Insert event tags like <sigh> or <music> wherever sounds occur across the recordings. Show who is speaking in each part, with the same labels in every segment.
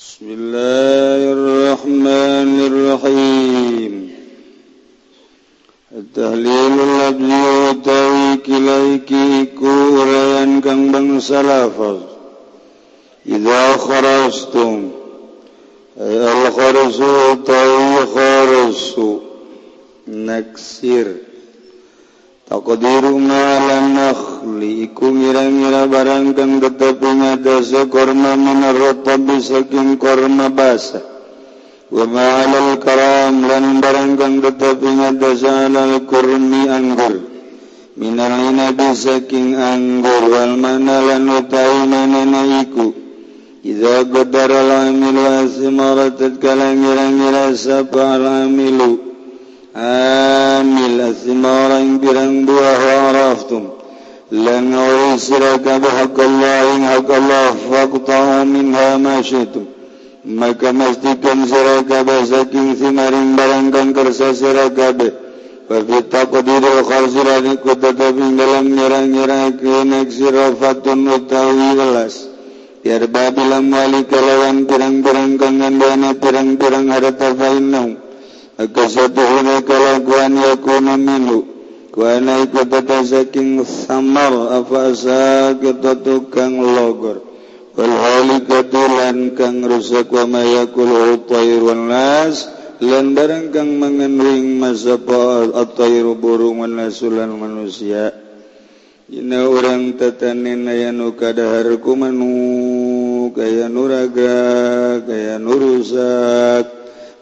Speaker 1: بسم الله الرحمن الرحيم. التهليل الذي يعطيك إليك كورا ينكم بن سلافا إذا خرجتم أي الخرس والتوي طيب خرس نكسير taqdiru ma lan nakhli iku ngira-ngira barang kang tetep ngadasa korma minarrotab saking korma basah. Wa ma'alal karam lan barang kang tetep ngadasa alal kurmi anggur. Minal nabi saking anggur wal mana lan utai manana iku. Iza qadara al-amilu asimarat tatkala ngira-ngira sapa al-amilu. عامل الثمار برن بواه وعرفتم لن أرسلك بحق الله حق الله faqta minha ma شئتم. maka mestikan sira kabeh saking simaring barang kang kersa sira kabeh Fafita kudiru kharsirani kutatapin dalam nyerang-nyerang kenek sira fatun utawi welas Yarba bilam wali kalawan pirang-pirang kang gandana pirang-pirang harta fainau akasatuhuna kalakuan yakuna minhu Kuana iku tata saking samar apa sakitatu kang logor. Wal halikatu lan kang rusak wa mayakul utair nas Lan barang kang mengenring masapa atairu burung wal nasulan manusia. Ina orang tatanin ayanu kadahar kumanu Kaya nuraga, kaya nurusak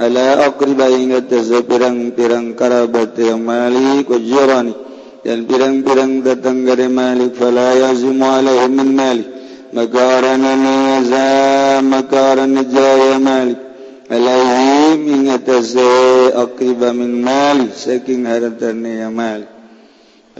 Speaker 1: Ala akriba ingat jasa pirang-pirang karabat yang malik wajarani dan pirang-pirang tetangga dari malik fala yazimu alaihim min malik makarana niyaza makarana jaya malik alaihim ingat jasa akriba min malik saking haratani ya malik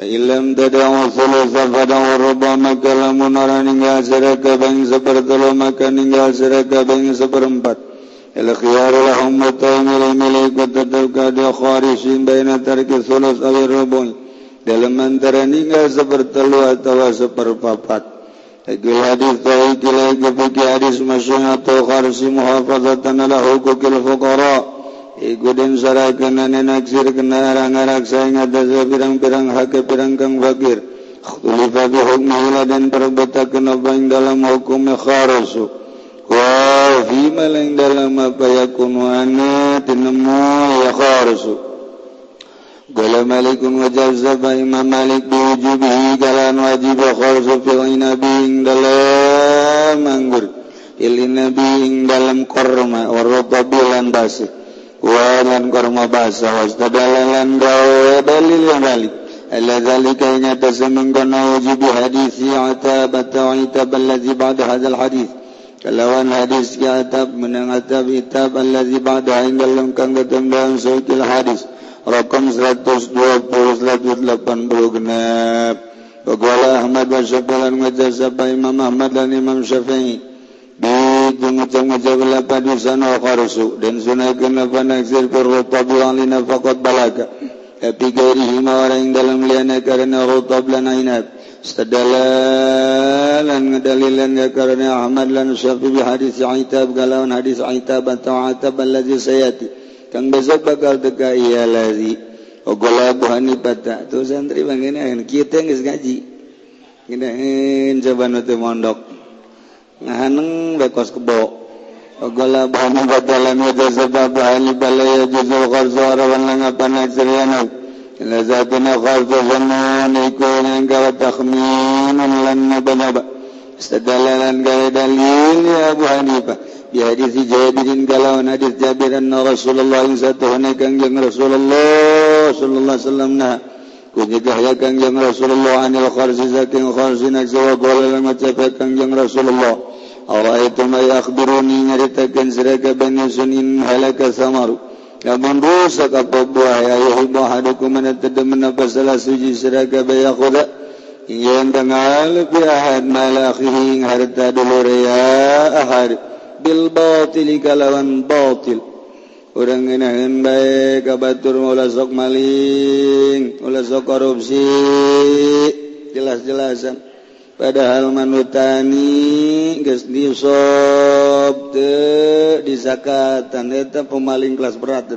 Speaker 1: Ilam tada'u thulutha fada'u rubba maka lamun orang ninggal seraka bang sepertelu maka ninggal seraka bang seperempat الخيار لهم متهم الملك والتدوكا دي خوارشين بين ترك ثلث أو الربع dalam antara ninggal sepertelu atau seperpapat Ikil hadis tahu ikil kepuki hadis masyung atau kharsi muhafazatan ala hukukil fuqara. Ikudin sarakana nenaksir kena arang-arang saing atas pirang-pirang hak pirang kang fakir. Khulifa bihukmahila dan perbetakan apa yang dalam hukum kharsu. Wah Aldi maling dalam apa ya kunuana tinemu ya kharsu. Qala malikun wa jazzaba imam malik biwujubihi kalan wajib kharsu fil inabi dalam anggur. Ili nabi dalam korma warrobabilan basi. Wa dan korma basa wastadalalan dawa dalil yang balik. Ala على ذلك إن تسمى hadithi حديث عتابة عتاب الذي ba'da هذا الحديث kalawan hadis kitab menang atab kitab allazi ba'da hingga lengkang ketembahan sautil hadis. Rakam 120-180 genap. Bagwala Ahmad wa Syafi'an ngajak sapa Imam Ahmad dan Imam Syafi'i. Bi ngucap-ngucap lapa dusan wa qarsu Dan sunahkan lapa naksir perrutabu lina faqad balaka. Tapi gairihima orang dalam liana karena rutab lana inab Sedalalan ngedalilan ya karena Ahmad lan Syafi'i bi hadis Aitab galawan hadis Aitab atau Atab allazi sayati. Kang besok bakal teka iya lazi. Ogola Abu Hanifah tak. Tuh santri banggeuna kieu geus ngaji. Geunaan jaban teh mondok. Ngahaneng bekos kebo. Ogola Abu Hanifah dalam ya sabab Hanifah la yajuzul qarzu arawan lan apa لذات nafas tazamun ikunan kala takhminun lan naba-naba Istadalalan kala dalil ya Abu Hanifah بحديث جابر قال حديث جابر أن رسول الله ساته كان جن رسول الله صلى الله عليه وسلم نهى. كوجي دحيا كان جن رسول الله عن الخرز ساكن خرز نكسوا قول لما كان جن رسول الله. أرأيتم أي أخبروني نريتك سرك بني سنين هلك ثمره Lamun rusak apa buah suji siraka harta dulurea ahad. Orang baik bae batur sok maling ulah sok korupsi. Jelas-jelasan. padahal manutani di disob disakatan eta pemaling kelas berat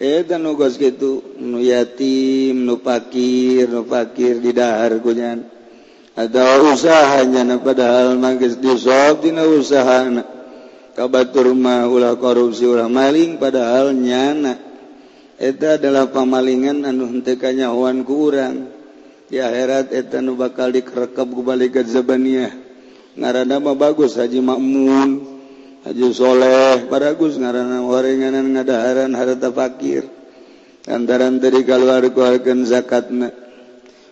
Speaker 1: dan nugos gitu nu yatim nu fakir nu pakir didahar kunyan. Ada usahanya na padahal magis disob dina usaha na kabatur mah ulah korupsi ulah maling padahal nyana. Itu adalah pemalingan anu henteu kanyahoan ku di akhirat etan bakal dikerekap kubalik zabaniah ngarana mah bagus Haji Makmun Haji Soleh. Bagus ngarana warenganan ngadaharan harta fakir. Antaran dari keluar keluarkan zakatna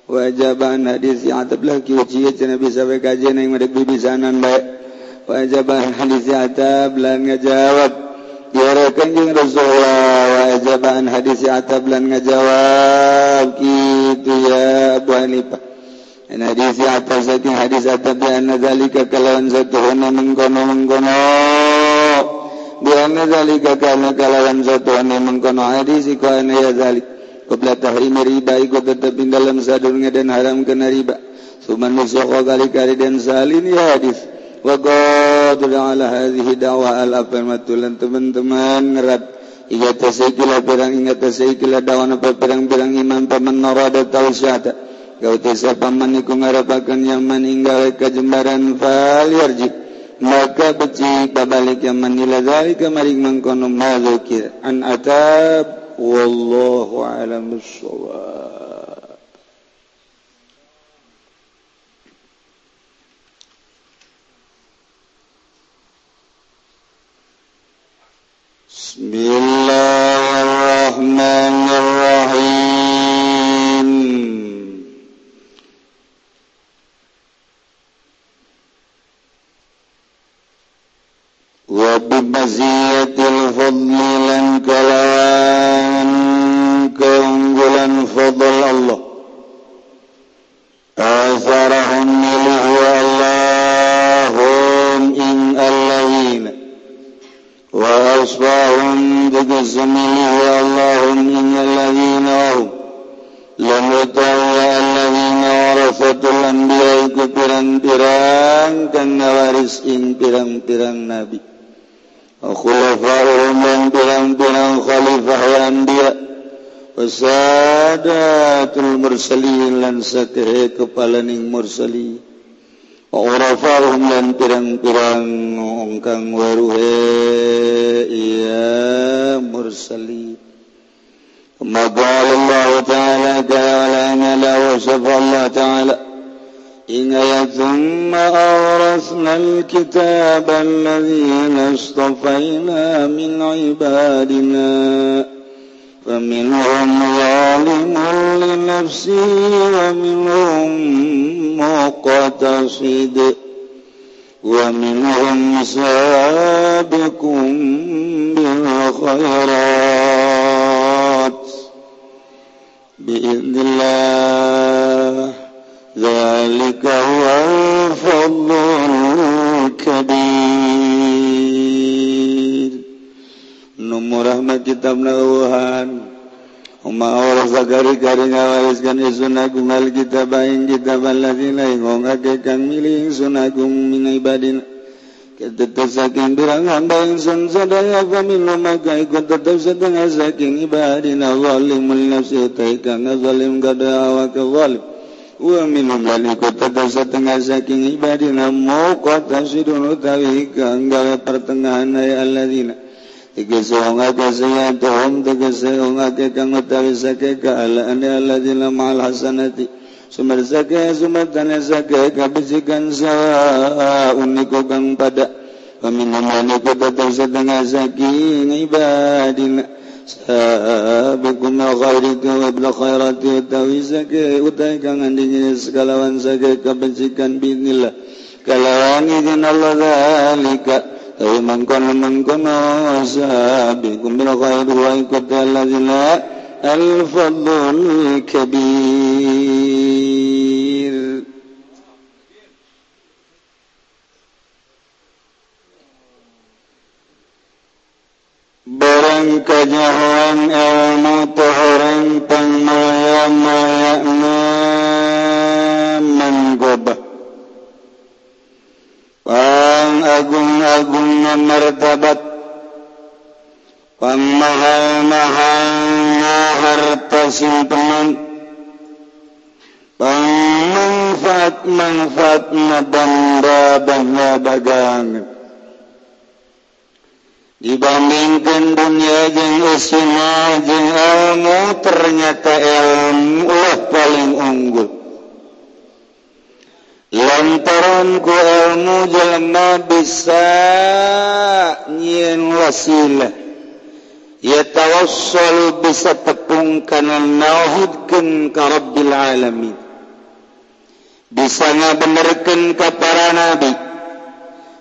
Speaker 1: wajaban hadis yang atap lah kiuci cina bisa kajian yang mereka bibisanan baik. Wajaban hadis yang atap lah ngajawab Kanjeng Rasul jabahan hadis atablan ngajawab gitu ya Abu Hanifah Dan hadis atab saking hadis atab di anadzalika kalawan satu hana mengkono mengkono. Di anadzalika karena kalawan satu hana mengkono. Hadis iku ana ya zalik Qabla tahrimi riba iku tetap dalam sadurnya dan haram kena riba. Suman musuqo kali kari dan salin ya hadis. walan teman-teman ngerat ingat perang ingat tesekilah dawan apa perang-perang iman paman norada tahu syahada. Kau tesa paman iku ngarapakan yang meninggal ke jembaran falirji maka beci babalik yang manila dari kemarin mengkono malukir an atab wallahu alam bisawab بسم الله الرحمن الرحيم وبمزية الفضل لنك لا sakhe kepalaning mursali. Orafahum lan pirang-pirang ongkang waruhe iya mursali. Maqala Allah Ta'ala Ta'ala wa syafa Allah Ta'ala. إن ثم أورثنا الكتاب الذين اصطفينا من عبادنا فمنهم ظالم لنفسه ومنهم مقتصد ومنهم سابق بالخيرات. بإذن الله ذلك هو الفضل الكبير. murahmat kitabnauhan وما ورزقري كارنا ورزقنا سنكم الكتاب إن كتاب الذين يغوغك كاملين سنكم من عبادنا كتتساكن برغم بين سن صدايا فمن لما كاي كتتساكن أساكن عبادنا ظالم النفس تيكا ظالم قدعا وكظالم ومن لما كتتساكن أساكن عبادنا موقع تشدون تبيكا انقل pertengahan الذين يجزونهم تجزونك كما ترزقك أن الذين مع الحسنة ثم رزقك ثم تنزقك بزكا سواء نكوكا بدا ومنهم من كتب ستنا زكين عبادنا سابقكم خيرك وابن خيرات وتويزك وتيكا عند جنس كلاوان زكك بزكا بإذن الله كلاوان إذن الله ذلك أي من كن من كن وسابقكم بالخير وإكد الذين الفضل الكبير Barang kajahuan ilmu tuhuran pangmaya maya martabat pamahal-mahalna harta simpenan pangmanfaat manfaat benda-benda dagangan dibandingkan dunia jeung usina jeung ilmu ternyata ilmu Allah paling unggul lantaran ku ilmu jelema bisa nyin wasilah ya tawassul bisa tepung kana nauhidkeun ka rabbil alamin. Bisa ngabenerkeun ka para nabi.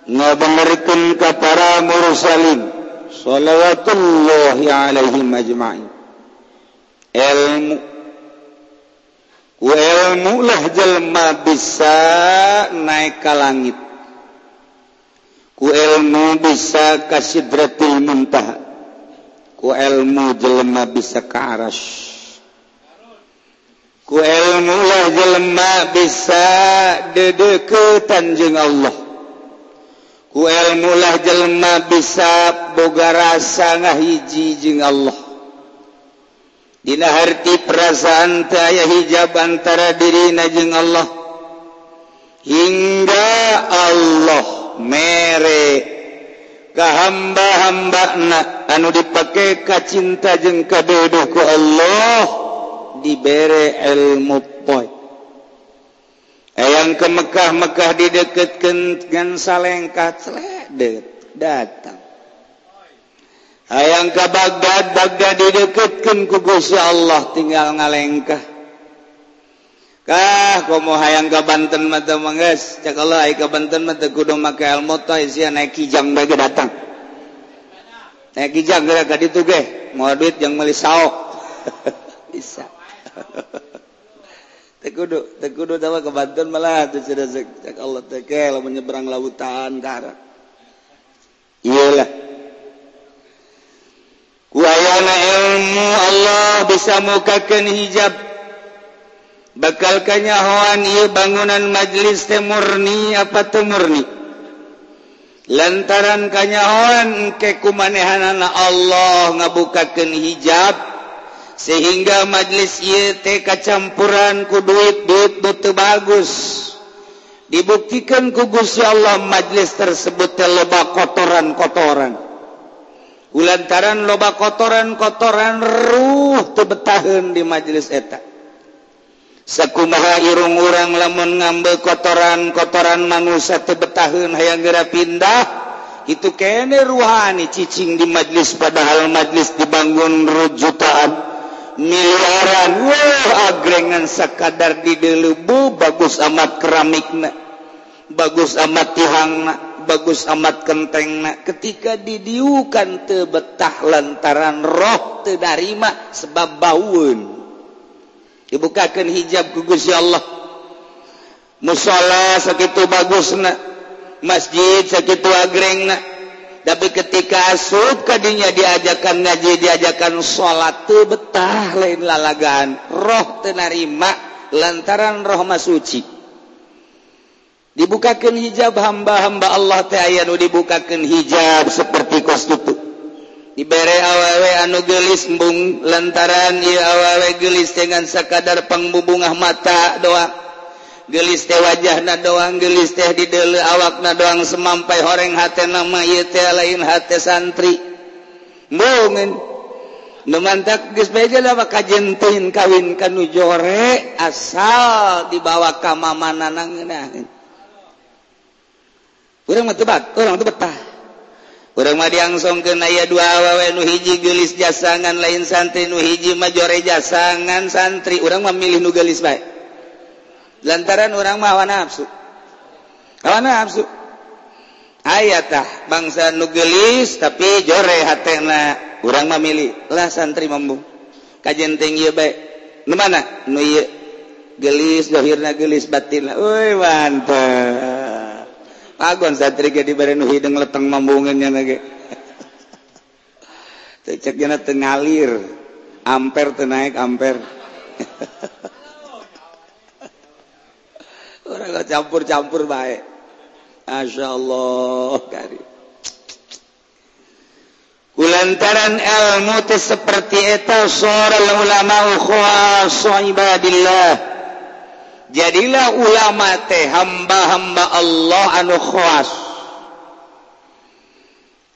Speaker 1: Ngabenerkeun ka para mursalin. Salawatullahi alaihim ajmain. Ilmu ilmu lah jelma bisa naik ke langit. Ku ilmu bisa ka sidratil muntaha. Ku ilmu jelma bisa ke aras. Ku ilmu lah jelma bisa dedeketan jeung Allah. Ku elmulah jelma bisa boga rasa ngahiji jeung Allah. Dina harti perasaan aya hijab antara diri najeng Allah. Hingga Allah mere ke hamba-hamba anu dipakai kacinta jeng kadodoku Allah dibere ilmu poy. Yang ke Mekkah Mekkah dideketkan dengan salengkat datang. Hayang ke Baghdad, Baghdad dideketkan ku Gusti Allah tinggal ngalengkah. Kah mau hayang ke Banten mata mangas? Cakalah cak Allah Banten mata teu kudu make ilmu naik kijang bagi datang. Naik kijang gara gara itu ge, mau duit yang meuli saok. <laughs> Bisa. <laughs> teu kudu, tawa ke Banten malah tuh cerdas cak Allah menyeberang lautan darat. Iyalah. wayana ilmu Allah bisa mukakan hijab. Bakal kanyahoan ieu bangunan majlis teh murni apa teu murni? Lantaran kanyahoan ke kumanehanana Allah ngabukakeun hijab sehingga majelis ieu teh kacampuran ku duit-duit nu teu bagus. Dibuktikan ku Gusti Allah majelis tersebut teh loba kotoran-kotoran. ulantaran loba kotoran kotoran ruh tebetahun di majelis eta. Sekumaha irung urang lamun ngambil kotoran kotoran manusia tebetahun hayang gera pindah itu kene ruhani cicing di majelis padahal majelis dibangun rujutaan miliaran. Wah agrengan sekadar di delebu bagus amat keramikna bagus amat tihangna. Bagus amat kentengna ketika didiukan tebetah lantaran roh terima sebab baun dibukakan hijab gugus ya Allah. Musala segitu bagusna masjid segitu agrengna tapi ketika asub kadinya diajakan ngaji diajakan salat teu betah lain lalagan roh tenarima lantaran roh masuci dibukakan hijab hamba-hamba Allah teh aya nu dibukakan hijab seperti kos tutup dibere awewe anu gelis embung lantaran ieu awewe gelis dengan sekadar pangbubungah mata doa. Gelis teh wajah na doang gelis teh di dele awak na doang semampai horeng hati nama ieu teh lain hati santri. Mungkin Numantak geus beja da kajentin kawin kanu jore asal dibawa ka mamana nangeunah. orang tebat orang betah orang diangsong ke aya dua awawe nu hiji gelis jasangan lain santri nu hiji majore jasangan santri. Orang milih nu gelis baik lantaran orang mah hawa nafsu. Hawa nafsu. Ayatah bangsa nu gelis tapi jore hatena. Orang memilih lah santri mambu kajian tinggi baik nu mana? Nu gelis dohirna gelis batin woi mantap Agon satri ge diberi nu hideung leteng mambungeunna ge. Teu Cek jana tengalir, amper tenaik amper. Orang gak campur-campur baik. Asya Allah kari. Kulantaran ilmu itu seperti itu seorang ulama khawasah ibadillah. jadilah ulama teh hamba-hamba Allah anu khawas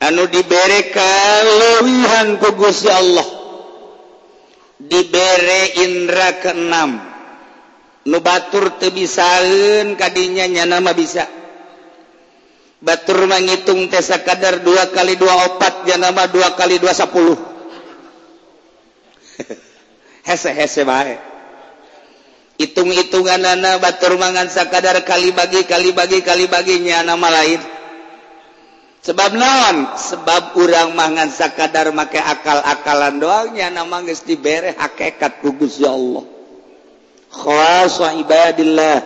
Speaker 1: anu diberi kelewihan ku Gusti Allah. Diberi indra keenam. Nu batur teu bisaeun kadinya nyana bisa. Batur menghitung tesa kadar dua kali dua opat nyana mah 2 kali 2 10 hese hese baik hitung-hitungan anak batur mangan sakadar kali bagi kali bagi kali baginya nama lain sebab non sebab urang mangan sakadar make akal-akalan doangnya nama geus dibere hakikat ku ya Allah. Khawasa ibadillah.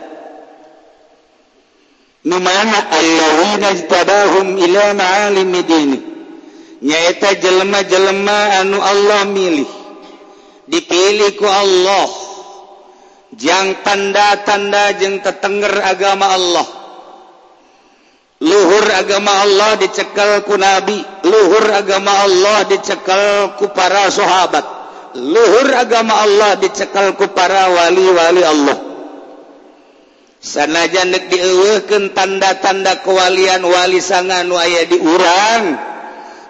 Speaker 1: Nu mana alladzina ijtadahum ila ma'alimi dini nyaeta jelema-jelema anu Allah milih. Dipilih ku Allah. yang tanda-tanda jeng tetengger agama Allah. Luhur agama Allah dicekal ku nabi. Luhur agama Allah dicekal ku para sahabat. Luhur agama Allah dicekal ku para wali-wali Allah. Sanajan nek dieuweuhkeun tanda-tanda kewalian wali sangan waya aya di urang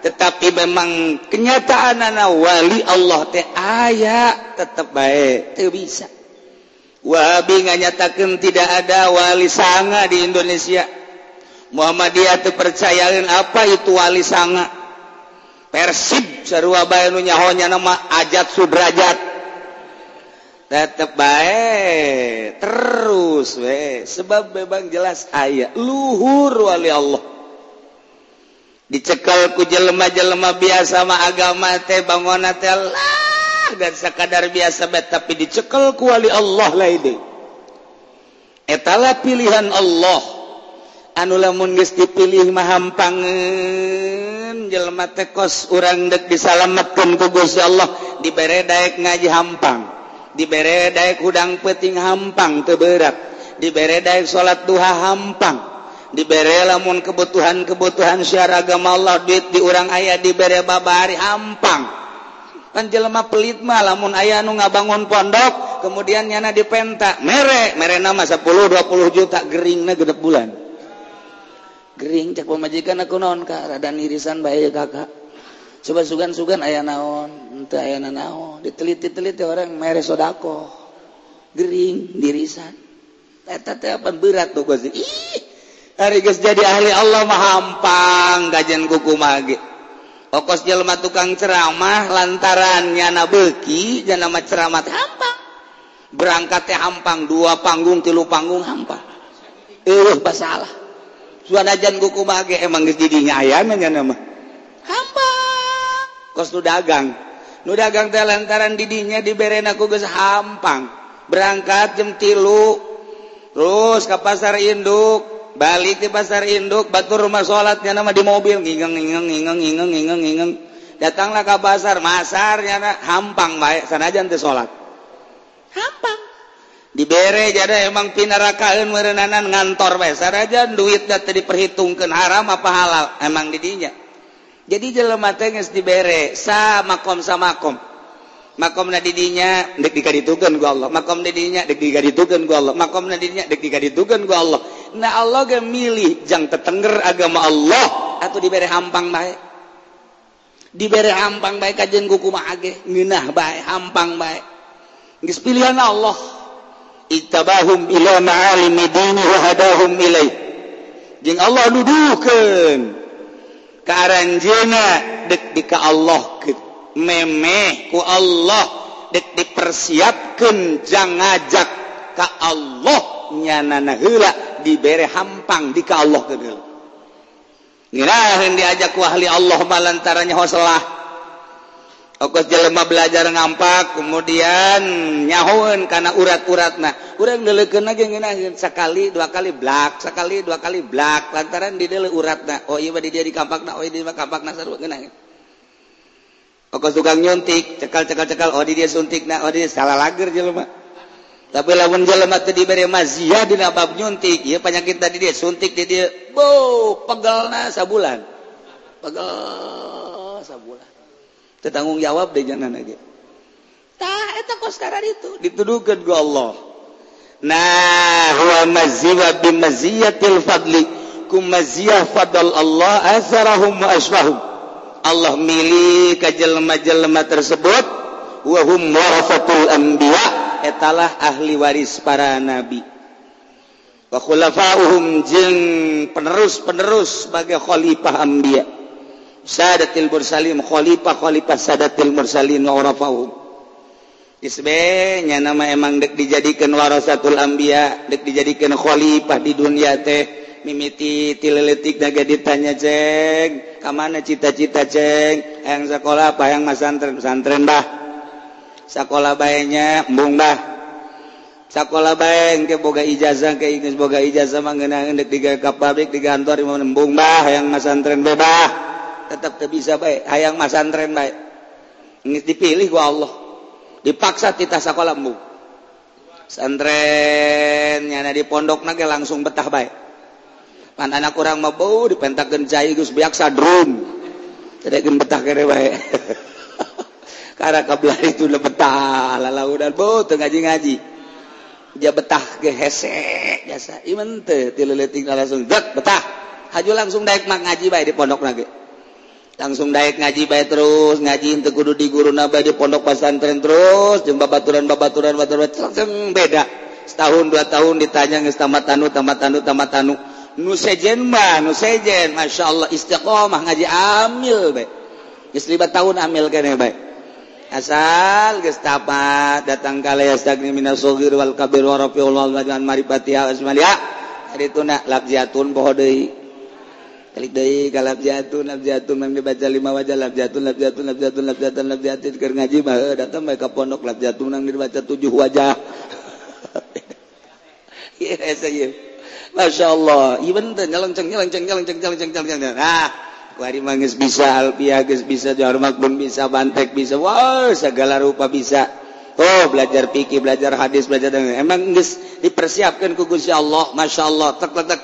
Speaker 1: tetapi memang kenyataan anak wali Allah teh aya tetep baik teu bisa. Wahabi nganyatakan tidak ada wali sanga di Indonesia. Muhammadiyah itu percayain apa itu wali sanga. Persib sarua bae nu nyahonya nama Ajat Sudrajat. Tetep bae terus we sebab memang jelas aya luhur wali Allah. Dicekal ku jelema-jelema biasa mah agama teh bangunan teh lah dan sekadar biasa bet tapi dicekel kuali Allah la ini. Etala pilihan Allah. Anu lamun geus dipilih mah hampangeun jelema teh kos urang dek disalametkeun ku Gusti Allah. Dibere daek ngaji hampang dibere daek hudang peting hampang teu berat dibere daek salat duha hampang dibere lamun kebutuhan-kebutuhan syiar agama Allah duit di urang ayah dibere babari hampang. panjelma pelit mah lamun ayah nu ngabangun pondok kemudian nyana dipentak mere mere nama 10 20 juta geringna gede bulan. Gering cek pemajikan aku naon kak? Rada nirisan bae kakak. Coba sugan-sugan ayah naon ente ayah naon. Diteliti-teliti orang mere sodako. Gering dirisan eta teh apa berat tuh gue ih hari jadi ahli Allah mah hampang gajian kuku mage. Okos jelma tukang ceramah lantarannya na beki dan nama ceramat hampang. Berangkatnya hampang, dua panggung, tilu panggung hampang. Eh, basalah. Suara jan kuku bage emang jadinya ayam ya nama. Hampang. Kos nu dagang. Nu dagang teh lantaran didinya diberen aku geus hampang. Berangkat jam tilu. Terus ke pasar induk balik di pasar induk batur rumah salatnya nama di mobil. Datanglah ke pasar masarnya hampang baik. Sanajan teh salat hampang. Dibere jadi emang pinarakaan merenanan ngantor bae. Sanajan duitnya teh diperhitungkeun haram apa halal? Emang didinya jadi jelema teh geus dibere sa makom sa makom makom na didinya dek dikaditukeun ku Allah. Makom didinya dek dikaditukeun ku Allah. Makom na didinya dek dikaditukeun ku Allah. na Allah ge milih jang tetengger agama Allah. Atau dibere hampang baik dibere hampang baik kajian kuku age nginah baik hampang baik geus pilihan Allah. Ittabahum ila ma'alimi dini wa hadahum ilaih. Jeung Allah dudukeun ka aranjeuna dek di ka Allah ke memeh ku Allah. Dek dipersiapkeun jang ngajak ka Allah nyana heula. dibere hampang di ka Allah gede diajak ku ahli Allah malantaranya hoselah Okos jelema belajar ngampak, kemudian nyahun karena urat-urat nah. kurang sekali dua kali blak, sekali dua kali blak, lantaran di urat uratna. Oh ieu mah di dieu oh, di oh ieu di mah kampakna. Okos tukang nyuntik, cekal cekal cekal, oh dia suntik nah oh di salah lager jelema. tapi lawan jelema teu dibere maziah dina bab nyuntik ieu penyakit tadi dia suntik di dia bo pegelna sabulan. Pegel sabulan. Teu tanggung jawab dia jangan lagi. tah eta kos karar itu? Dituduhkeun ku Allah. Nah huwa maziwa bi maziyatil fadli. Ku maziyah fadl Allah azarahum wa Allah milih kajal jelema-jelema tersebut. Wa hum warasatul etalah ahli waris para nabi. Wakhulafa'uhum jeung penerus-penerus sebagai khalifah anbiya. Sadatil mursalin khalifah khalifah sadatil mursalin wa rafa'uhum isbenya nama emang dek dijadikan warasatul anbiya dek dijadikan khalifah di dunia teh. Mimiti tileletik naga ditanya ceng kamana cita-cita ceng yang sekolah apa yang masantren santren bah. sekolah baiknya embungdah sekolah baik ke boga ijazah ke Inggris boga ijazah mengenang dek tiga ke pabrik di kantor di embung bah yang masantren bebah tetap tuh bisa baik hayang masantren baik ini dipilih gua Allah. Dipaksa kita sekolah embung santren nyana di pondok naga langsung betah baik pan anak kurang mabau dipentakan cai gus biasa drum. Tidak betah kere baik <laughs> karena kabelah itu udah betah. Lala udah bo ngaji ngaji dia betah ke hese biasa. Iman teh tileleting langsung dek betah. Haju langsung naik mak ngaji baik di pondok lagi langsung daek ngaji baik terus ngaji untuk kudu di guru nabai di pondok pesantren terus jumpa baturan babaturan baturan langsung beda. Setahun dua tahun ditanya nggak tamat tanu tamat tanu tamat tanu. Nusejen mah nusejen masya Allah istiqomah ngaji amil baik istri tahun amil kan ya baik asal geus gestapat datang kalpatiun pohounbaca wajah ngaji datang mereka pondok labjatunang dibaca tujuh wajah. <laughs> Masya Allah, iya bener, nyelengceng, nyelengceng, nyelengceng, nyelengceng, nyelengceng, nah, wari manggis bisa alpiah geus bisa jarmak pun bisa bantek bisa wow segala rupa bisa. Oh belajar pikir belajar hadis belajar dengan emang geus dipersiapkan ku Gusti Allah Masya Allah tek tek,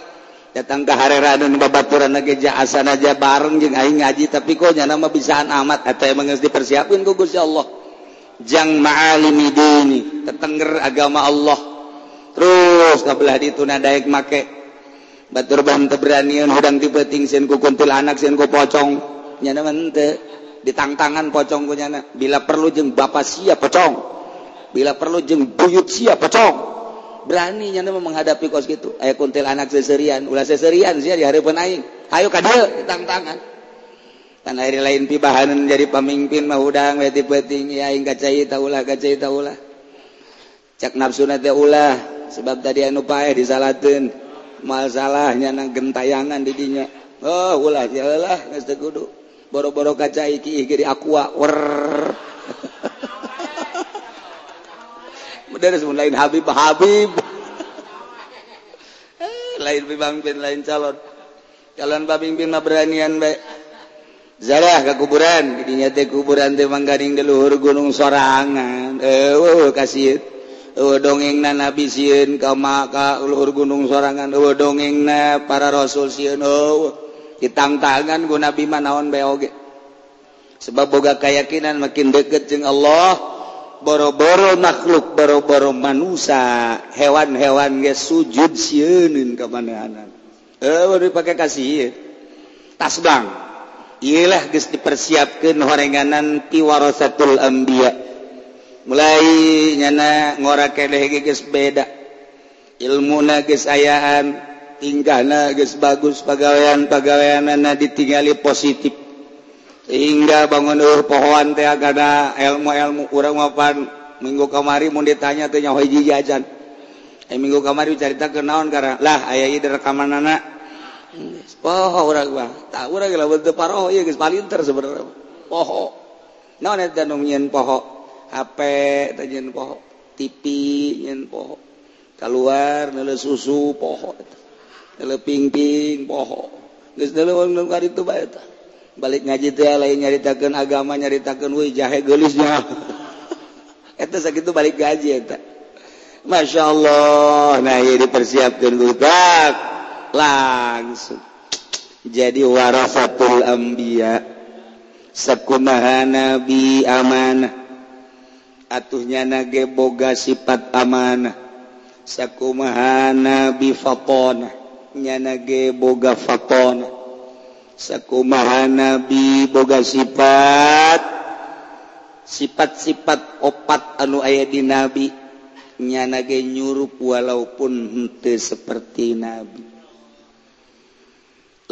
Speaker 1: datang ke harera dan babaturan lagi asan aja bareng jeung aing ngaji tapi kok nyana mah bisaan amat? Atau emang geus dipersiapkan ku Gusti Allah. Jang ma'alimi dini tetenger agama Allah. Terus kabelah dituna daek make. batur ban teberanian hudang tipeting sen ku kuntil anak sen ku pocong. Nyana mente ditangtangan pocong ku nyana. Bila perlu jeng bapak sia pocong. Bila perlu jeng buyut sia pocong. Berani nyana menghadapi kos gitu. Ayo kuntil anak seserian ulah seserian sih di hari penaing. Ayo kadil ditangtangan kan hari lain pibahanan jadi pemimpin mah udang beti peting ya ingka cai taulah kacai taulah cak nafsu nate ulah sebab tadi anu pae disalatin masalahnya na gentayangan didinya. Oh ulah jalah kudu. Boro-boro kaca iki giri aqua. Wer dari lain Habib Habib. Eh, lain pemimpin lain calon. Calon pemimpin mah beranian baik Zarah ke kuburan, jadinya teh kuburan teh manggaring di luhur gunung sorangan. Eh, uh, kasih. dongeng na nabi siun kau maka uluhur gunung sorangan. Uh, dongeng na para rasul siun uh, hitang tangan ku nabi manaon beoge sebab boga keyakinan makin deket jeng Allah boro-boro makhluk boro-boro manusia hewan-hewan ge sujud sieunin kemanahanan eh uh, dipakai kasih tas bang. Iyalah geus dipersiapkeun horenganan piwarasatul anbiya. mulai nyana ngora kedeh geus beda. Ilmu geus ayaan tingkahna geus bagus pagawean-pagaweanana ditinggali positif. Sehingga bangun eueuh pohoan teh agada ilmu-ilmu urang mapan. Minggu kamari mun ditanya teh nyaho hiji jajan. Eh minggu kamari cerita ke naon karena lah aya ieu rekamanana. Poho urang mah. Tak urang lah teu ieu geus palinter sebenarnya. Poho. Naon eta nu poho? HP nyen pohok TV pohok keluar nele susu pohok nele pingping pohok geus nele nukar itu bae eta. Balik ngaji teh lain nyaritakeun agama nyaritakeun weh jahe geulisnya <laughs> eta sakitu balik gaji eta. Masya Allah nah ini dipersiapkan budak langsung. Jadi warasatul ambiya sekumaha nabi amanah. atuhnya nage boga sifat amanah sakumaha nabi fatona nyanage boga fatona sakumaha nabi boga sifat. Sifat-sifat opat anu aya di nabi. Nyanage nyurup walaupun henteu seperti nabi.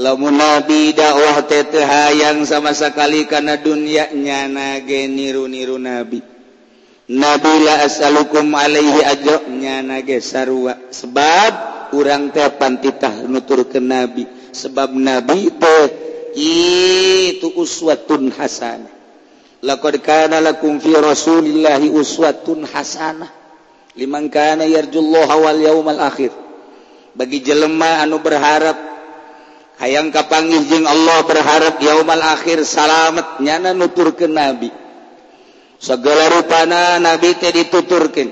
Speaker 1: Lamun nabi dakwah teh hayang sama sekali karena dunia nyanage niru-niru nabi. Nabila asalukum Alaihi ajoknya nage sarua. Sebab urang teh pantitah nutur ke nabi. Sebab nabi teh itu uswatun hasanah. Laqad kana lakum fi rasulillahi uswatun hasanah. Liman kana yarjullaha wal yaumal akhir. Bagi jelema anu berharap hayang kapanggih jeung Allah berharap yaumal akhir salamet nyana nutur ke nabi. segala rupana nabi teh dituturkan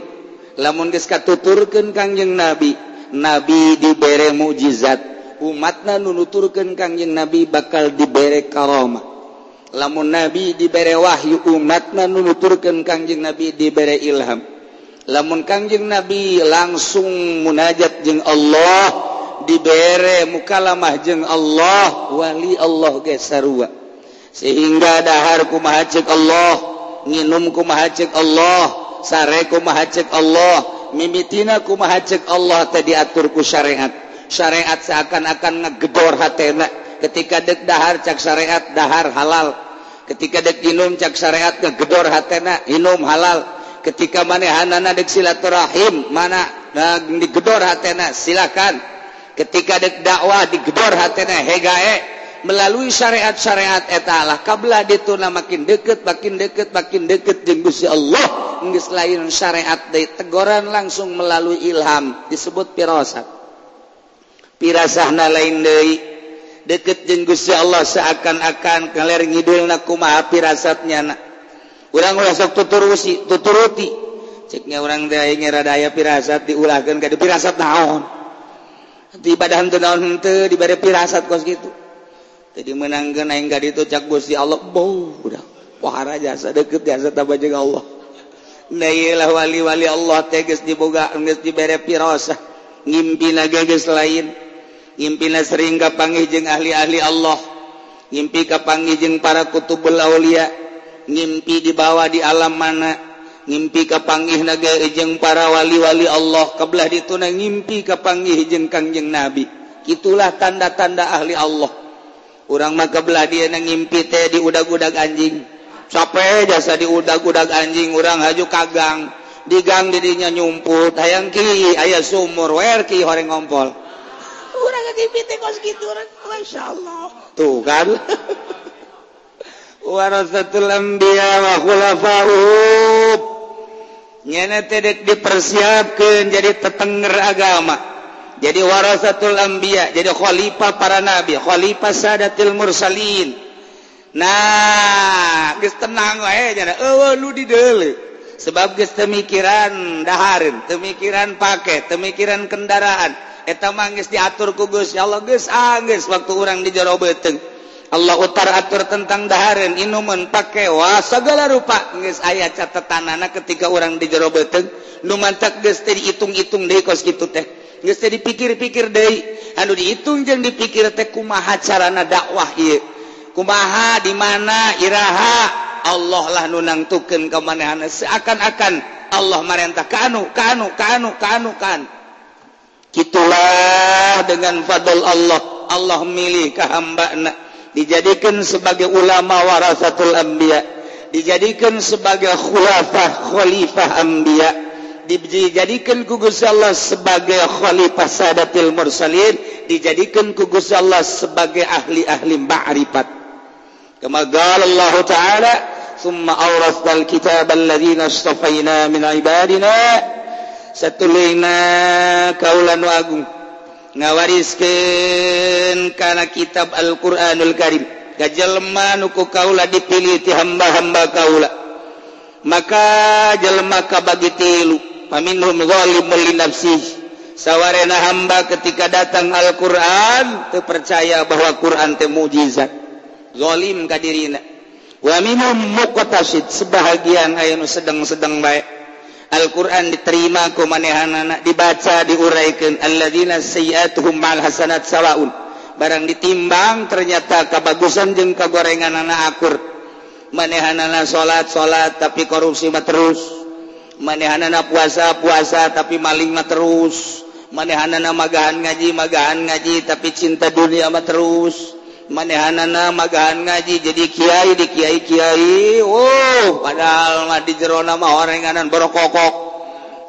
Speaker 1: lamun geus katuturkeun Kangjeng Nabi nabi diberre mukjizat. Umatna nunuturkan Kangjeng Nabi bakal diberre karomah. Lamun nabi diberre wahyu umatna nunuturkan Kangjeng Nabi diberre ilham. Lamun Kangjeng Nabi langsung munajat jeng Allah diberre mukalamah jeung Allah wali Allah gesarua sehingga dahar kumaha Allah? nginumku mahacek Allah sareku mahacek Allah mimitinaku mahacek Allah tadi aturku syariat. Syariat seakan-akan ngegedor hatena. Ketika dek dahar cak syariat dahar halal. Ketika dek minum cak syariat ngegedor hatena minum halal. Ketika manehanana dek silaturahim mana nah, digedor hatena silakan. Ketika dek dakwah digedor hatena hegae. melalui syariat-syariat etalah kablah dituna makin deket makin deket makin deket jenggusi Allah. Nggis lain syariat dari tegoran langsung melalui ilham disebut pirasat pirasahna lain dari deket jenggusi Allah seakan-akan kaler ngidul kumaha pirasatnya na. orang ulah sok tuturusi tuturuti. Ceknya orang dari ngeradaya pirasat diulahkan kada pirasat naon. Di badan naon henteu dibare pirasat kos gitu jadi menangkan aing itu cak gusti Allah bau udah. Wahara jasa deket jasa tabah jaga Allah. Nah wali-wali Allah teges diboga geus dibere pirosah ngimpina geus lain. Ngimpina sering kapanggih jeung ahli-ahli Allah. Ngimpi kapanggih jeung para kutubul aulia. Ngimpi dibawa di alam mana. Ngimpi kapanggih naga jeung para wali-wali Allah. Kebelah dituna ngimpi kapanggih jeung kangjeng Nabi. Itulah tanda-tanda ahli Allah. orang maka belah dia ngimpi teh di udag-udag anjing. Capek jasa di udag-udag anjing orang haju kagang. Digang dirinya nyumput hayang ki ayah sumur wer ki horeng ngompol. Orang ngimpi teh kos gitu Masya Allah. Tuh kan? <laughs> Warasatul anbiya wa khulafa'uh dipersiapkan jadi tetengger agama. jadi warasatul Ambia jadi Khalifah para nabi Khalifah Sadatil Mursalin. Nah geus tenang wae nya eueuh nu dideuleuh sebab geus temikiran daharin temikiran pakai temikiran kendaraan. Eta manggis diatur ku Guus ya Allah geus ah waktu urang di jero beteng Allah utar atur tentang daharin inuman pakai wah segala rupa. Geus aya catetanana ketika orang di jero beteng nu mantak geus teh diitung-itung deui kos kitu teh. nggak dipikir-pikir deh Anu dihitung yang dipikir teh kumaha carana dakwah iya kumaha di mana iraha? Allah lah nunang tuken kemanahan seakan-akan Allah merentah kanu kanu kanu kanu kan gitulah dengan fadl Allah. Allah milih kahambana dijadikan sebagai ulama warasatul anbiya. Dijadikan sebagai khulafah khalifah anbiya. dijadikan kugus Allah sebagai Khalifah Sadatil Mursalin dijadikan kugus Allah sebagai ahli-ahli ma'rifat. Kama qala Allah Ta'ala summa awrasna al-kitab alladhina istafayna min ibadina satulina kaulan wa agung. Ngawariskeun kana kitab Al-Qur'anul Karim gajelma nu ku kaula dipilih ti hamba-hamba kaula. Maka jelma kabagi tilu. paminhum zalimul li nafsihi sawarena hamba ketika datang Al-Qur'an teu percaya bahwa Qur'an teh mukjizat. Zalim ka dirina. Wa minhum muqtasid sebahagian aya nu sedeng-sedeng bae. Al-Qur'an diterima ku manehanna dibaca diuraikan alladzina sayyiatuhum mal hasanat sawaun. Barang ditimbang ternyata kabagusan jeung kagorenganna akur. Manehanna salat-salat tapi korupsi mah terus. manehan anak puasa-puasa tapi malingmah terus. Manehan anak magahan ngaji magahan ngaji tapi cinta dunia mah terus. Manehan anak magahan ngaji jadi Kyai di Kyai Kyai oh padahal mah di Jerona mah oranganan berokokok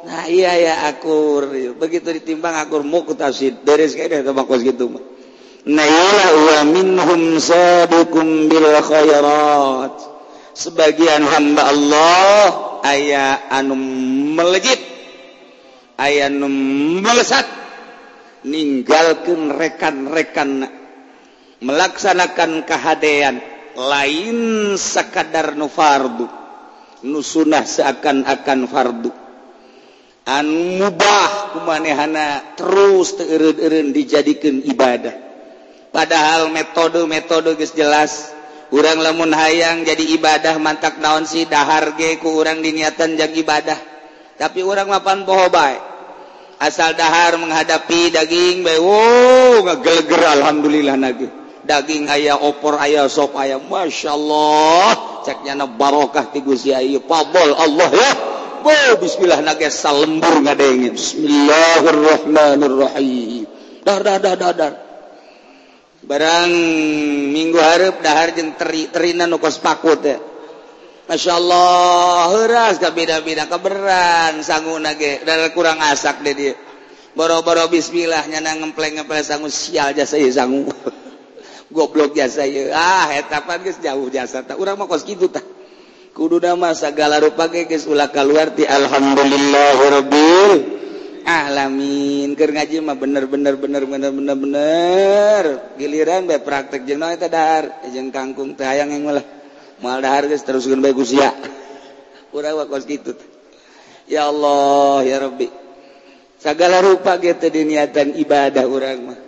Speaker 1: Nah iya ya akur. Begitu ditimbang akur mau kutasid beres kayak deh tabakos gitu mah. Nah iyalah wa minhum sabiqum bil khairat. sebagian hamba Allah aya anu melejit aya nu melesat ninggalkan rekan-rekan melaksanakan kehaan lain sekadar nufardu nusunah seakan-akan fardu. An mubah kumanehana terus terun dijadikan ibadah. Padahal metode-metode guys jelas. urang lemun hayang jadi ibadah mantak naon sih? Ku urang diniatan jag ibadah. Tapi urang mapan poho baik asal dahar menghadapi daging bewo ngegelger alhamdulillah nagi daging ayah opor ayah sop ayam Masya Allah. Ceknya na barokah ti Gusti Ayu pabol Allah ya. Bo, bismillah nage salembur ngadengin. Bismillahirrahmanirrahim. Dar dar dar dar, dar. barang minggu harap dahar jeng teri terina nukos pakut ya. Masya Allah heras gak beda-beda keberan sanggu nage dan kurang asak deh dia. Boro-boro bismillah nyana ngempleng ngempleng sanggu sial jasa ya sanggu <laughs> goblok jasa ya ah etapan guys jauh jasa tak Urang mah kos gitu tak kudu nama segala rupa guys ulah keluar ti alhamdulillahirobbil alamin ger ngaji mah bener-bener bener bener bener bener giliran bae praktek jeung eta dahar? Eh, jeung kangkung teh hayang yang malah moal dahar geus teruskeun bae kusia urang mah kos kitu ya Allah ya Rabbi. Segala rupa gitu diniatan ibadah urang mah.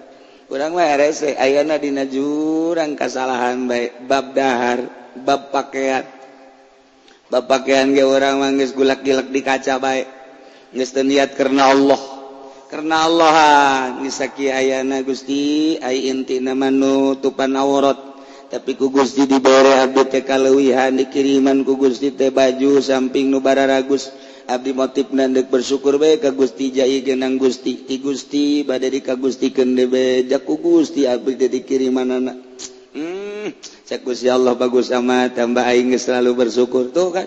Speaker 1: Urang mah rese ayeuna dina jurang kasalahan bae bab dahar bab pakaian bab pakaian ge urang mah geus gulak-gilak di kaca bae. niat karena Allah. Karena Allahan misaki ayana Gusti ay inti namannutupan awrat tapi ku Gusti dibere Abdi tekawihan dikiriman ku Gusti teh baju samping nubara ragus. Abdi motif nandek bersyukur baik ka Gusti jai genang Gusti. Ti Gusti badai di ka Gusti kendebe jaku Gusti Abdi jadi kiriman anak hmm, cek Gusti Allah bagus sama tambah aing selalu bersyukur. Tuh kan.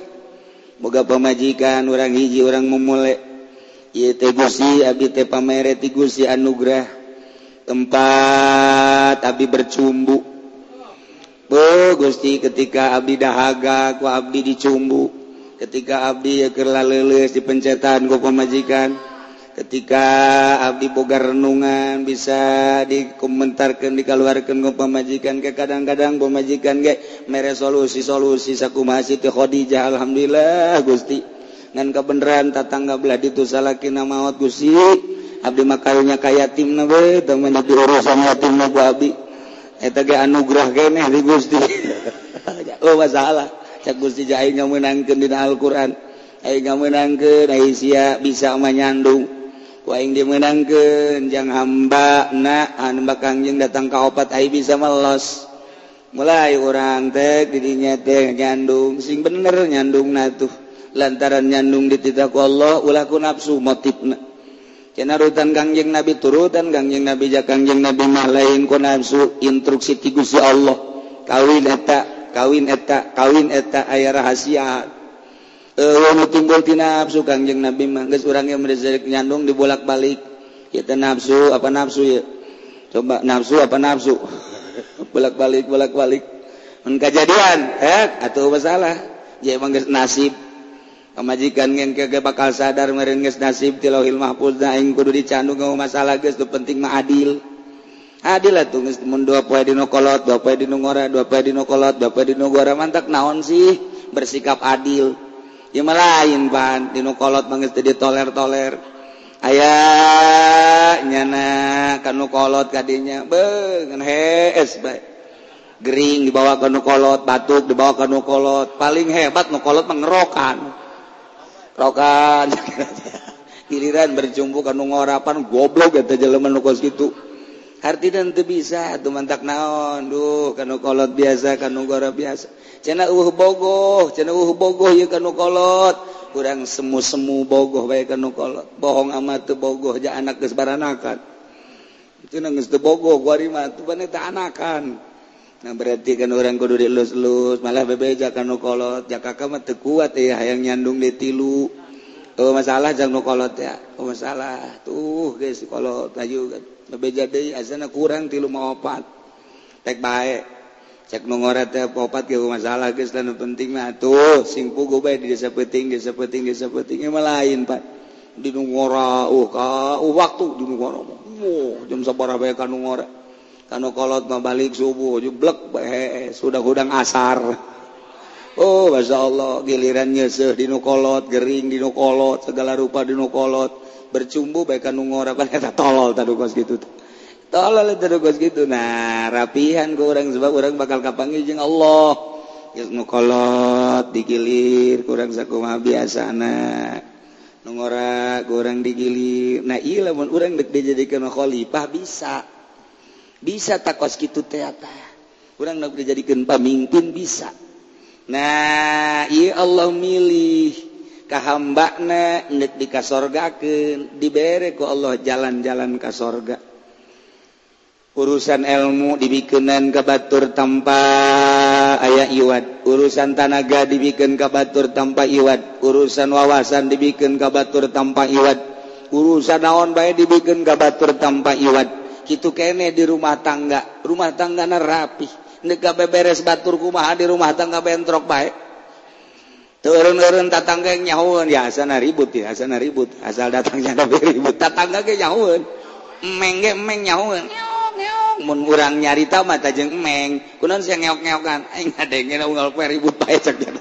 Speaker 1: Moga pemajikan orang hiji orang memulai pamer anugerah tempat Abi bercumbu. Gusti ketika Abdi dahaga ku Abdi dicumbu. Ketika Abdi yakerla leles di pencetan kok pemajikan ketika Abdi Bogar renungan bisa dikomentarkan dikeluarkan kok pemajikan ke kadang-kadang pemajikan kayak mere solusi solusi saku masih Khodijah Alhamdulillah Gusti ngan kebenaran tatangga belah itu salakin maut gusi. Abdi makanya kayak tim nabe temen di urusan yatim nabe abdi eta ge anugerah keneh di gusti. <laughs> Oh masalah. Cak gusti jahai nggak menangkan di Al-Quran. Ayo nggak menangkan ayo sia bisa menyandung kuaing dimenangkan jang hamba na hamba kangjeng datang ke opat ayo bisa melos. Mulai orang teh dirinya teh nyandung. Sing bener nyandung natuh lantaran nyandung di dititaku Allah ulaku nafsu motifna cina rutan kangjeng nabi turutan kangjeng nabi jakangjeng nabi mah lain ku nafsu instruksi ti Gusti Allah. Kawin eta kawin eta kawin eta aya rahasia. Eueuh timbul ti nafsu kangjeng nabi mah geus urang yang merezek nyandung dibolak-balik kita nafsu apa nafsu ya? Coba nafsu apa nafsu? <laughs> Bolak-balik bolak-balik. Mun kejadian eh atuh masalah. Ya emang nasib. Pemajikan yang kagak bakal sadar merenges nasib tilauhil mahfuz aing kudu dicandung ngomong masalah geus tu penting mah adil. Adil atuh geus mun dua poe dino kolot dua poe dino ngora dua poe dino kolot dua poe dino ngora mantak naon sih? Bersikap adil. Ya lain pan. Dino kolot mah geus toler-toler aya nyana kanu kolot kadinya beung hees bae. Gering dibawa ke nukolot batuk dibawa ke nukolot. Paling hebat nukolot mengerokan rokan. <laughs> Giliran berjumpu kanu ngorapan goblok eta jelema nu kos arti dan teu bisa tuh mantak naon. Duh kanu kolot biasa kanu gora biasa. Cenah uh bogoh cenah uh bogoh ieu kanu kolot. Kurang semu-semu bogoh bae kanu kolot. Bohong amat teu bogoh ja anak geus baranakan. Itu nangis teu bogoh gua mah teu bane anakan. Nah berarti kan orang kudu dilus-lus. Malah bebeja kan nukolot ya kakak mah teu kuat ya hayang nyandung di tilu. Oh masalah jang nukolot ya. Oh masalah. Tuh guys kolot. Ayu kan bebeja deh asana kurang tilu mau opat. Tek bae. Cek nu nungorat teh opat ge masalah geus dan penting mah. Tuh sing pugu bae di desa penting desa penting desa penting mah lain pak. Di nu ngora uh ka uh, waktu di nu ngora. Oh, jam sabar baik kan nungora kolot mabalik subuh jublek sudah gudang asar. Oh Masya Allah giliran nyeseh dinukolot Gering dinukolot segala rupa dinukolot bercumbu baik ngoraeta <laughs> tolol gitu tolol gitu. Nah rapihan ke orang sebab orang bakal kapangi jeung Allah. Nukolot digilir kurang sakuma biasa nongora goreng digilir. Nah iya lamun orang dek dijadikan khalifah bisa. bisa takos gitu teata kurang negeri jadikan pemimpin bisa. Nah iya Allah milih. Kahambakna nek dikasorgakeun dibere ku Allah jalan-jalan ka sorga. Urusan ilmu dibikeunan ka batur tanpa aya iwat. Urusan tanaga dibikin ka batur tanpa iwat. Urusan wawasan dibikin ka batur tanpa iwat. Urusan naon bae dibikin ka batur tanpa iwat. gitu kene di rumah tangga. Rumah tangga na rapi. Neka beberes batur kumaha di rumah tangga bentrok baik turun-turun tatangga yang nyahuan ya asal ribut ya asal ribut. Asal datangnya <laughs> tapi ribut. Tatangga ke nyahuan emeng ge emeng nyahuan mun urang nyarita mata jeung emeng kunaon sia ngeok-ngeokan? Aing ngadengna unggal poe ribut bae cek dia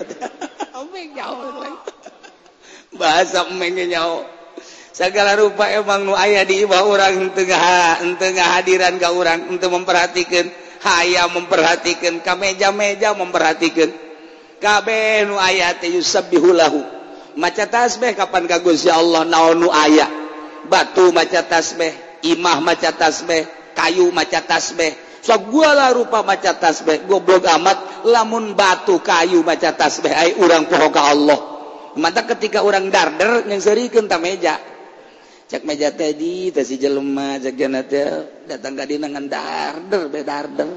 Speaker 1: emeng nyahuan bahasa emeng nyaho. segala rupa emang nu ayah di bawah orang tengah tengah hadiran ke orang untuk memperhatikan. Hayam memperhatikan kameja-meja memperhatikan. Kabeh nu ayat teh yusabbihulahu maca tasbih kapan kagus ya Allah naon nu ayah batu maca tasbih imah maca tasbih kayu maca tasbih. So gualah rupa maca tasbih goblok amat lamun batu kayu maca tasbih. Ai urang poho ka Allah. Mata ketika orang darder yang serikan ta meja. cek meja tadi teh si cek jana datang ka dina ngan darder be darder.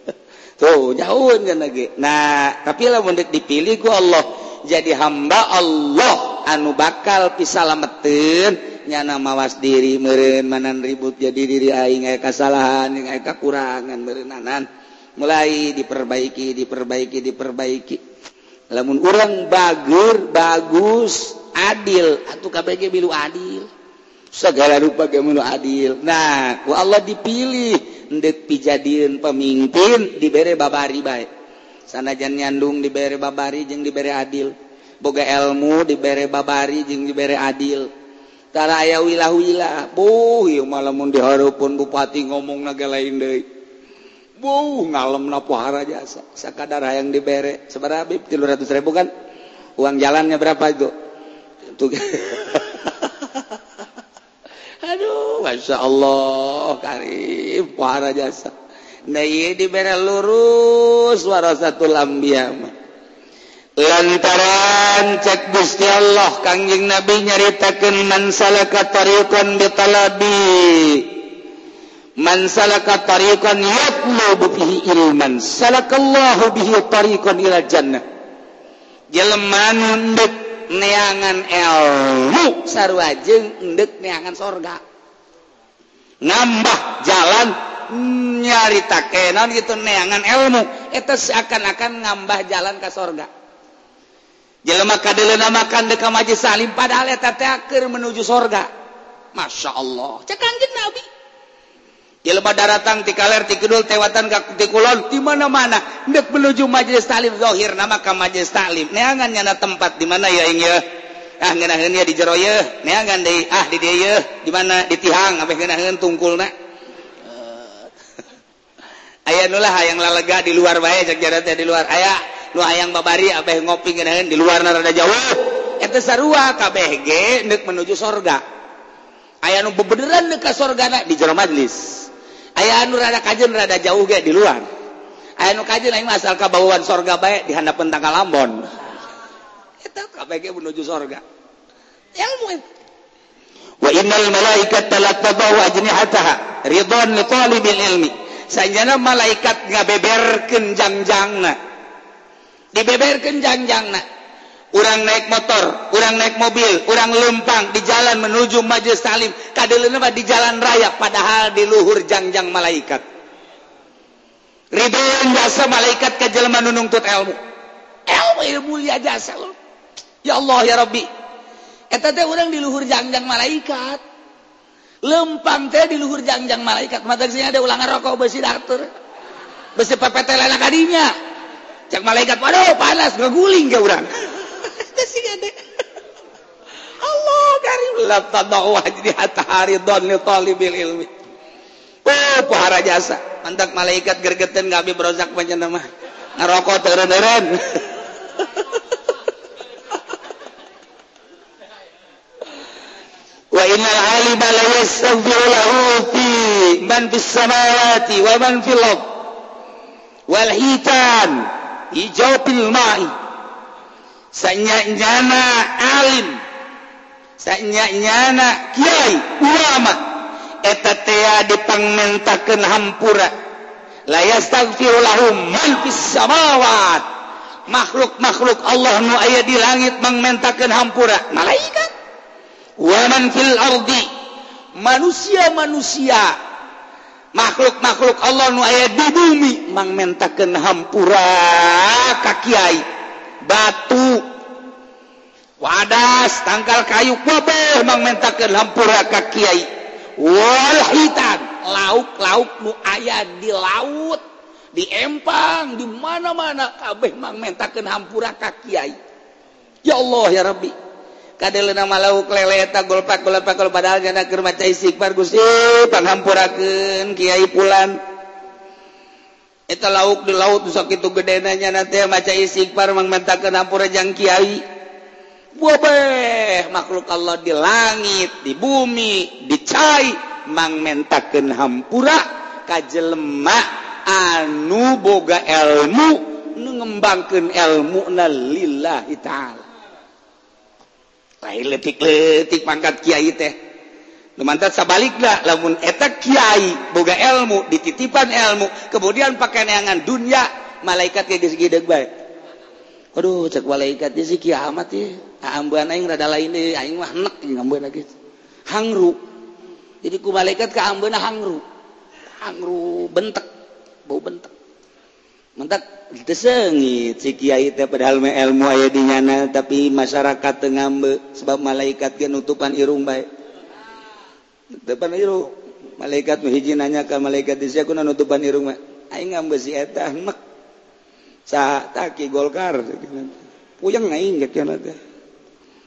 Speaker 1: <laughs> Tuh jauh kana ge nah tapi lamun deuk dipilih ku Allah. Jadi hamba Allah anu bakal pisalametin nyana mawas diri meren manan ribut jadi diri aing aya kasalahan aya kakurangan meureunanan mulai diperbaiki diperbaiki diperbaiki. Lamun urang bagur bagus adil. Atuh KBG bilu adil. segala rupa kemunuh adil. Nah ku Allah dipilih ndek pijadian pemimpin diberi babari baik sanajan nyandung diberi babari jeung diberi adil. Boga ilmu diberi babari jeung diberi adil. Tara aya wilah-wilah buh ieu mah lamun dihareupeun bupati ngomong naga lain deui. Buh ngalem ngalemna pohara jasa sakadar yang dibere. Sabaraha bib 300 ribu kan? Uang jalannya berapa itu tuh. <laughs> Aduh Masya Allah Karim para jasa. Nah iya diber lurus suara satu lambiam lantaran cek Gusti Allah Kangjeng Nabi nyaritakan mansalaka tariqan bitalabi mansalaka tariqan yatlubu bihi ilman. Salakallahu bihi tariqan ila jannah. Jelema nunduk neangan elmu sarwajeng endek neangan sorga. Nambah jalan nyarita kenan gitu neangan ilmu. Itu seakan-akan ngambah jalan ke sorga. Jelema kadele makan deka majlis salim padahal eta teh menuju sorga. Masya Allah. Cek kanjeng Nabi. Jelma daratang ti kaler ti kidul tewatan ka ti kulon di mana-mana. Ndek menuju majelis taklim zahir nama ka majelis taklim. Neangan nyana tempat di mana ya ing ye ah ngeunaheun ya di jero ye neangan deui ah di dieu ye di mana? Di tihang abeh ngeunaheun tungkulna. Eh, aya nu lah hayang lalega di luar bae cek jarat di luar. Aya nu hayang babari abeh ngopi ngeunaheun di luar rada jauh. Eta sarua kabeh ge neuk menuju sorga. Aya nu bebederan deuk ka sorgana di jero majelis. ayaah rada kajjun rada jauh ge di luar. Aya nu kajjun aing asal kabauan sorga baik di handapan tanggal lambon. KPG menuju sorga. Ilmu wa innal malaikat talak ajnihataha ridwan li talibil ilmi. Sanjana malaikat ngabeberkeun jangjangna dibeberkeun jangjangna orang naik motor orang naik mobil orang lempang di jalan menuju majelis Salim Kadelunapa di jalan raya padahal di luhur jangjang malaikat. Ridho jasa malaikat ke jelma nuntut ilmu ilmu ilmu ya jasa lo ya Allah ya Rabbi. Eta teh orang di luhur jangjang malaikat. Lempang teh di luhur jangjang malaikat. Mata sini ada ulangan rokok besi datur. Besi pepet lelak kadinya cek malaikat waduh panas ngeguling ke orang Allah karim la tadawa jadi hatta haridon li talibil ilmi. Oh pahara jasa. Mantak malaikat gergeten gabi berozak panjenengan mah ngerokok teureun-eureun innal alima la yastaghfiru lahu fi man fis samawati wa man fil ard. Wal hitan ijaubil ma'i sanyanyana alim. Sanyanyana kiai ulama. Eta dipangmentakeun hampura. La yastaghfiru lahum man fis samawat. Makhluk-makhluk Allah nu aya di langit mangmentakeun hampura. Malaikat. Wa man fil ardi. Manusia-manusia. Makhluk-makhluk Allah nu aya di bumi mangmentakeun hampura ka kiai. batu. Wadas tanggal kayu kobe mengmentakan hampuraka kiai. Wal hitan. Lauk-lauk nu aya di laut di empang di mana-mana. Kabeh mangmentakeun hampura ka kiai. Ya Allah ya Rabbi. Kadalena malauk leleta golpak golpak padahal jana keur maca istighfar Gusti panghampurakeun Kiai pulan eta lauk di laut sok itu gede nanya nanti maca istighfar mengmentakan ampura jang kiai. Bobeh makhluk Allah di langit di bumi di cai mengmentakan hampura ka jelema anu boga ilmu nu ngembangkeun ilmu na lillahi ta'ala. Lain letik-letik pangkat kiai teh. Lumantat sabaliklah lamun eta kiai boga ilmu dititipan ilmu kemudian pakai neangan dunia malaikat geus gideg bae. Aduh cek malaikat ieu si kiamat ieu. Aambeun ah, aing rada lain deui aing mah enek ngambeun geus. Hangru. Jadi ku malaikat ka ambeuna hangru. Hangru bentek bau bentek. Mentak desengit si kiai teh padahal mah ilmu aya di nyana tapi masyarakat teu ngambe sebab malaikat ge nutupan irung bae. depan Iru malaikat hiji nanya ke malaikat di aku nutupan Iru aing ngambesi eta mek sa taki golkar. Puyeng aing kana teh.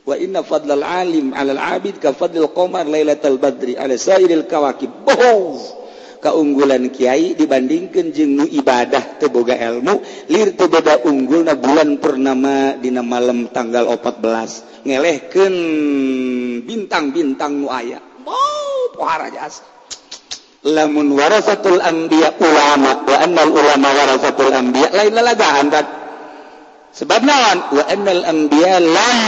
Speaker 1: Wa inna fadlal alim 'alal 'abid ka fadlil qamar lailatal badri 'ala sairil kawakib. Bohong! Keunggulan Kyai dibandingkan jengnu ibadah teboga ilmu lir tebeda unggul na bulan purnama dina malam tanggal 14 ngelehken bintang-bintang nu muaya bohong! lamun warasatul anbiya ulama wa annal ulama warasatul anbiya lain lalagaan kan sebab naon? Wa annal anbiya lam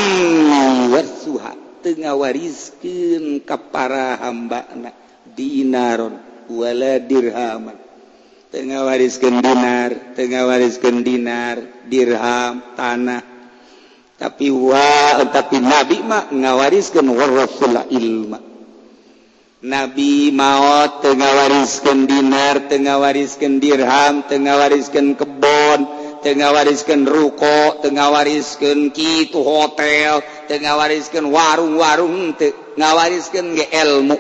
Speaker 1: warsuha tengah ngawarizkeun ka para hambana dinaron wala dirhaman. Tengah ngawarizkeun dinar tengah ngawarizkeun dinar dirham tanah. Tapi wa tapi nabi mah ngawarizkeun warasul ilma. Nabi maut Tenga wariskan dinar Tenga wariskan dirham Tenga wariskan kebon Tenga wariskan ruko Tenga wariskan kitu hotel Tenga wariskan warung-warung Tenga ge ilmu.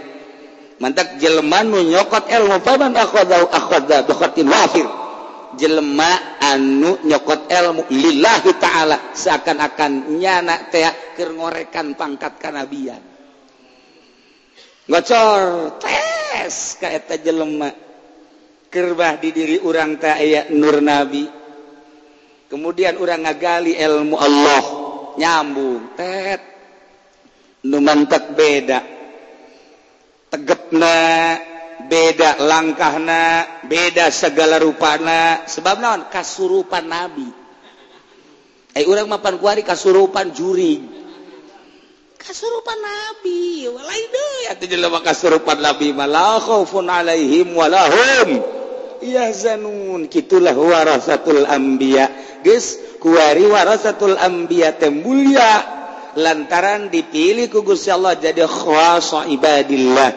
Speaker 1: Mantak jelma nu nyokot ilmu Paman akhwadau akhwadau wafir. Jelma anu nyokot ilmu Lillahi ta'ala Seakan-akan nyana teh Kerngorekan pangkat kanabian. ngocor tes kaeta jelema. Kerbah di diri urang teh aya nur nabi. Kemudian urang ngagali ilmu Allah. Nyambung tet. Nu mantap beda. Tegepna beda langkahna beda segala rupana. Sebab naon? Kasurupan nabi. Eh urang mapan kuari kasurupan juri kasurupan nabi. Walai deui atuh jelema kasurupan nabi. Malah khaufun alaihim walahum yahzanun kitulah warasatul anbiya. Geus kuari warasatul anbiya teh mulia. Lantaran dipilih ku Gusti Allah jadi khawasa ibadillah.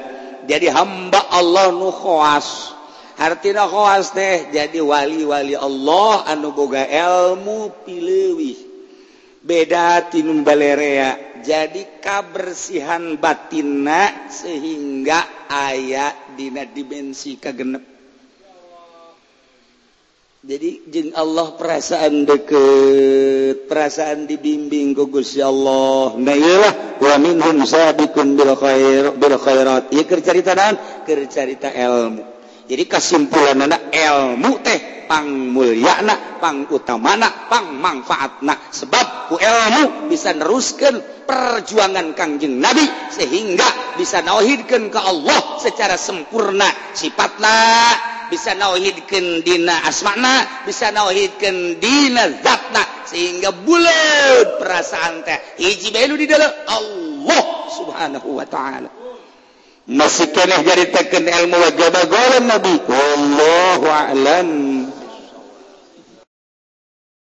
Speaker 1: Jadi hamba Allah nu khawas hartina khawas teh jadi wali-wali Allah anu boga ilmu pilewi beda tinum balerea. Jadi kabersihan batina sehingga ayat dina dimensi kegenep jadi jin Allah perasaan deket perasaan dibimbing gugus ya Allah. Nah iyalah. Wa minhum sabiqun bil khair bil khairat. Ieu keur carita naon ilmu. jadi kesimpulan anak ilmu teh pang mulia nak pang utama nak pang manfaat nak sebab ku ilmu bisa neruskan perjuangan kangjeng nabi sehingga bisa nauhidkan ke Allah secara sempurna sifatna bisa nauhidkan dina asmana bisa nauhidkan dina zatna sehingga bulat perasaan teh. Hiji belu di dalam Allah subhanahu wa ta'ala. masih keneh jaritakan ilmu wajah nabi. Wallahu a'lam.